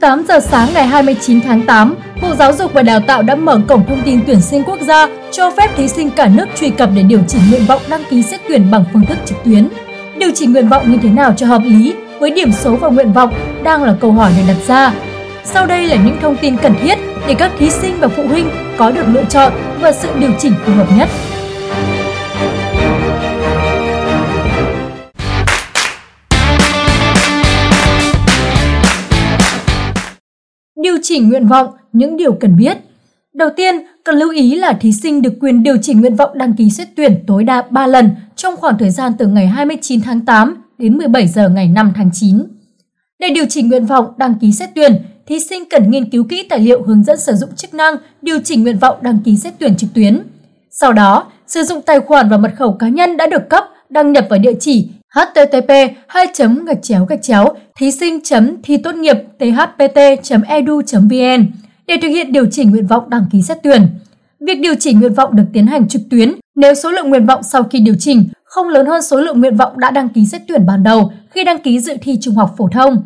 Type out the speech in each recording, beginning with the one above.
8 giờ sáng ngày 29 tháng 8, Bộ Giáo dục và Đào tạo đã mở cổng thông tin tuyển sinh quốc gia cho phép thí sinh cả nước truy cập để điều chỉnh nguyện vọng đăng ký xét tuyển bằng phương thức trực tuyến. Điều chỉnh nguyện vọng như thế nào cho hợp lý với điểm số và nguyện vọng đang là câu hỏi được đặt ra. Sau đây là những thông tin cần thiết để các thí sinh và phụ huynh có được lựa chọn và sự điều chỉnh phù hợp nhất. Điều chỉnh nguyện vọng, những điều cần biết. Đầu tiên, cần lưu ý là thí sinh được quyền điều chỉnh nguyện vọng đăng ký xét tuyển tối đa 3 lần trong khoảng thời gian từ ngày 29 tháng 8 đến 17 giờ ngày 5 tháng 9. Để điều chỉnh nguyện vọng đăng ký xét tuyển, thí sinh cần nghiên cứu kỹ tài liệu hướng dẫn sử dụng chức năng điều chỉnh nguyện vọng đăng ký xét tuyển trực tuyến. Sau đó, sử dụng tài khoản và mật khẩu cá nhân đã được cấp đăng nhập vào địa chỉ http 2 gạch chéo gạch chéo thí sinh thi tốt nghiệp thpt edu vn để thực hiện điều chỉnh nguyện vọng đăng ký xét tuyển. Việc điều chỉnh nguyện vọng được tiến hành trực tuyến nếu số lượng nguyện vọng sau khi điều chỉnh không lớn hơn số lượng nguyện vọng đã đăng ký xét tuyển ban đầu khi đăng ký dự thi trung học phổ thông.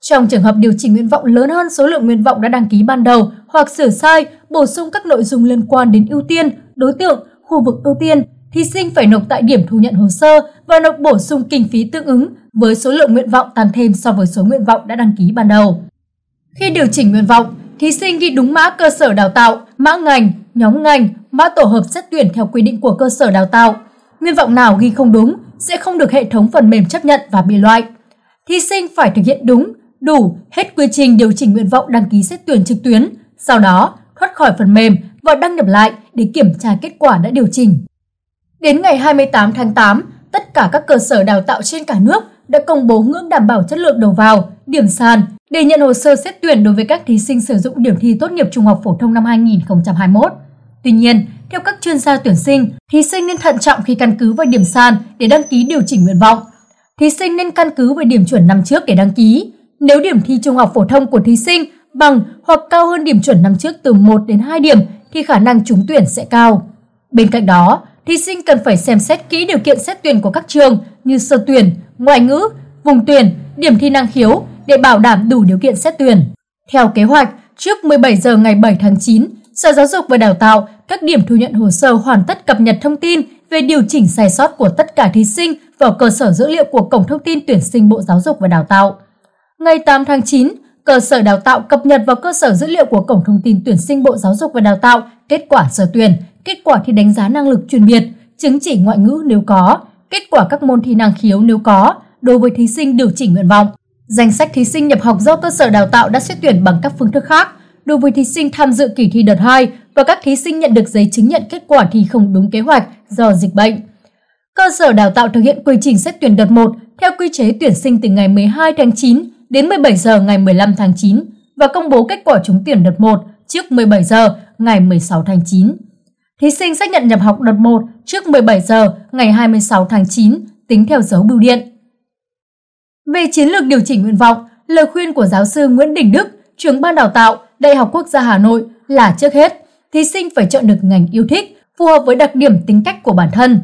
Trong trường hợp điều chỉnh nguyện vọng lớn hơn số lượng nguyện vọng đã đăng ký ban đầu hoặc sửa sai, bổ sung các nội dung liên quan đến ưu tiên, đối tượng, khu vực ưu tiên, thí sinh phải nộp tại điểm thu nhận hồ sơ và nộp bổ sung kinh phí tương ứng với số lượng nguyện vọng tăng thêm so với số nguyện vọng đã đăng ký ban đầu. Khi điều chỉnh nguyện vọng, thí sinh ghi đúng mã cơ sở đào tạo, mã ngành, nhóm ngành, mã tổ hợp xét tuyển theo quy định của cơ sở đào tạo. Nguyện vọng nào ghi không đúng sẽ không được hệ thống phần mềm chấp nhận và bị loại. Thí sinh phải thực hiện đúng, đủ hết quy trình điều chỉnh nguyện vọng đăng ký xét tuyển trực tuyến, sau đó thoát khỏi phần mềm và đăng nhập lại để kiểm tra kết quả đã điều chỉnh. Đến ngày 28 tháng 8, tất cả các cơ sở đào tạo trên cả nước đã công bố ngưỡng đảm bảo chất lượng đầu vào, điểm sàn để nhận hồ sơ xét tuyển đối với các thí sinh sử dụng điểm thi tốt nghiệp trung học phổ thông năm 2021. Tuy nhiên, theo các chuyên gia tuyển sinh, thí sinh nên thận trọng khi căn cứ vào điểm sàn để đăng ký điều chỉnh nguyện vọng. Thí sinh nên căn cứ vào điểm chuẩn năm trước để đăng ký. Nếu điểm thi trung học phổ thông của thí sinh bằng hoặc cao hơn điểm chuẩn năm trước từ 1 đến 2 điểm thì khả năng trúng tuyển sẽ cao. Bên cạnh đó, thí sinh cần phải xem xét kỹ điều kiện xét tuyển của các trường như sơ tuyển, ngoại ngữ, vùng tuyển, điểm thi năng khiếu để bảo đảm đủ điều kiện xét tuyển. Theo kế hoạch, trước 17 giờ ngày 7 tháng 9, Sở Giáo dục và Đào tạo, các điểm thu nhận hồ sơ hoàn tất cập nhật thông tin về điều chỉnh sai sót của tất cả thí sinh vào cơ sở dữ liệu của Cổng Thông tin Tuyển sinh Bộ Giáo dục và Đào tạo. Ngày 8 tháng 9, cơ sở đào tạo cập nhật vào cơ sở dữ liệu của Cổng Thông tin Tuyển sinh Bộ Giáo dục và Đào tạo kết quả sơ tuyển, kết quả thi đánh giá năng lực chuyên biệt, chứng chỉ ngoại ngữ nếu có, kết quả các môn thi năng khiếu nếu có, đối với thí sinh điều chỉnh nguyện vọng. Danh sách thí sinh nhập học do cơ sở đào tạo đã xét tuyển bằng các phương thức khác đối với thí sinh tham dự kỳ thi đợt 2 và các thí sinh nhận được giấy chứng nhận kết quả thi không đúng kế hoạch do dịch bệnh. Cơ sở đào tạo thực hiện quy trình xét tuyển đợt 1 theo quy chế tuyển sinh từ ngày 12 tháng 9 đến 17 giờ ngày 15 tháng 9 và công bố kết quả trúng tuyển đợt 1 trước 17 giờ ngày 16 tháng 9. Thí sinh xác nhận nhập học đợt 1 trước 17 giờ ngày 26 tháng 9 tính theo dấu bưu điện. Về chiến lược điều chỉnh nguyện vọng, lời khuyên của giáo sư Nguyễn Đình Đức, trưởng ban đào tạo Đại học Quốc gia Hà Nội là trước hết, thí sinh phải chọn được ngành yêu thích, phù hợp với đặc điểm tính cách của bản thân.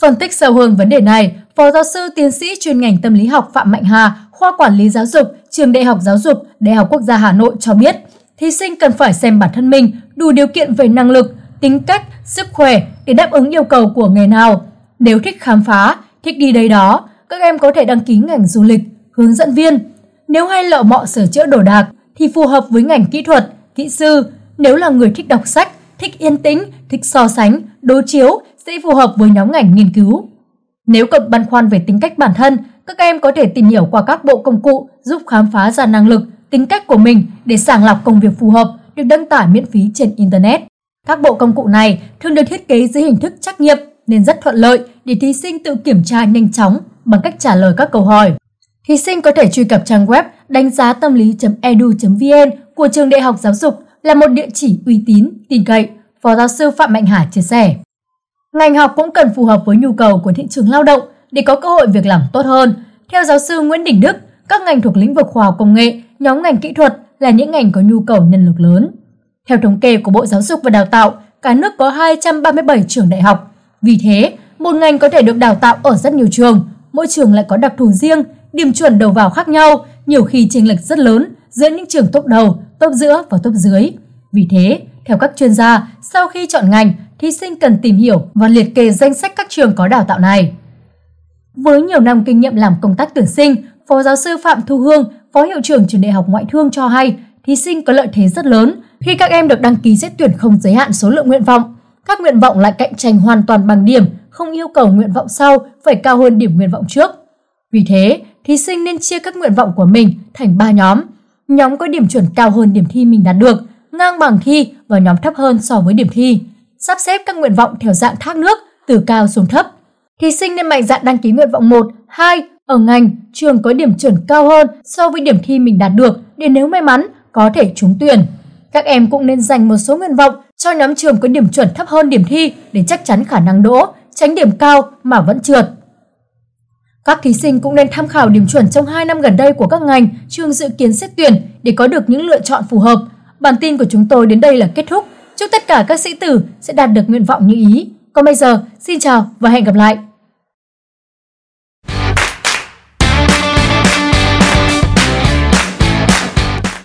Phân tích sâu hơn vấn đề này, Phó giáo sư tiến sĩ chuyên ngành tâm lý học Phạm Mạnh Hà, khoa quản lý giáo dục, trường Đại học Giáo dục, Đại học Quốc gia Hà Nội cho biết, thí sinh cần phải xem bản thân mình đủ điều kiện về năng lực, tính cách, sức khỏe để đáp ứng yêu cầu của nghề nào. Nếu thích khám phá, thích đi đây đó, các em có thể đăng ký ngành du lịch, hướng dẫn viên. Nếu hay lợ mọ sửa chữa đồ đạc thì phù hợp với ngành kỹ thuật, kỹ sư. Nếu là người thích đọc sách, thích yên tĩnh, thích so sánh, đối chiếu sẽ phù hợp với nhóm ngành nghiên cứu. Nếu còn băn khoăn về tính cách bản thân, các em có thể tìm hiểu qua các bộ công cụ giúp khám phá ra năng lực, tính cách của mình để sàng lọc công việc phù hợp được đăng tải miễn phí trên Internet. Các bộ công cụ này thường được thiết kế dưới hình thức trắc nghiệm nên rất thuận lợi để thí sinh tự kiểm tra nhanh chóng bằng cách trả lời các câu hỏi. Thí sinh có thể truy cập trang web đánh giá tâm lý.edu.vn của trường đại học giáo dục là một địa chỉ uy tín, tin cậy, Phó giáo sư Phạm Mạnh Hà chia sẻ. Ngành học cũng cần phù hợp với nhu cầu của thị trường lao động để có cơ hội việc làm tốt hơn. Theo giáo sư Nguyễn Đình Đức, các ngành thuộc lĩnh vực khoa học công nghệ, nhóm ngành kỹ thuật là những ngành có nhu cầu nhân lực lớn. Theo thống kê của Bộ Giáo dục và Đào tạo, cả nước có 237 trường đại học. Vì thế, một ngành có thể được đào tạo ở rất nhiều trường, mỗi trường lại có đặc thù riêng, điểm chuẩn đầu vào khác nhau, nhiều khi chênh lệch rất lớn giữa những trường top đầu, top giữa và top dưới. Vì thế, theo các chuyên gia, sau khi chọn ngành, thí sinh cần tìm hiểu và liệt kê danh sách các trường có đào tạo này. Với nhiều năm kinh nghiệm làm công tác tuyển sinh, Phó giáo sư Phạm Thu Hương, Phó hiệu trưởng trường Đại học Ngoại thương cho hay, thí sinh có lợi thế rất lớn khi các em được đăng ký xét tuyển không giới hạn số lượng nguyện vọng. Các nguyện vọng lại cạnh tranh hoàn toàn bằng điểm, không yêu cầu nguyện vọng sau phải cao hơn điểm nguyện vọng trước. Vì thế, thí sinh nên chia các nguyện vọng của mình thành 3 nhóm. Nhóm có điểm chuẩn cao hơn điểm thi mình đạt được, ngang bằng thi và nhóm thấp hơn so với điểm thi. Sắp xếp các nguyện vọng theo dạng thác nước từ cao xuống thấp. Thí sinh nên mạnh dạn đăng ký nguyện vọng 1, 2 ở ngành, trường có điểm chuẩn cao hơn so với điểm thi mình đạt được để nếu may mắn có thể trúng tuyển. Các em cũng nên dành một số nguyện vọng cho nhóm trường có điểm chuẩn thấp hơn điểm thi để chắc chắn khả năng đỗ, tránh điểm cao mà vẫn trượt. Các thí sinh cũng nên tham khảo điểm chuẩn trong 2 năm gần đây của các ngành, trường dự kiến xét tuyển để có được những lựa chọn phù hợp. Bản tin của chúng tôi đến đây là kết thúc. Chúc tất cả các sĩ tử sẽ đạt được nguyện vọng như ý. Còn bây giờ, xin chào và hẹn gặp lại!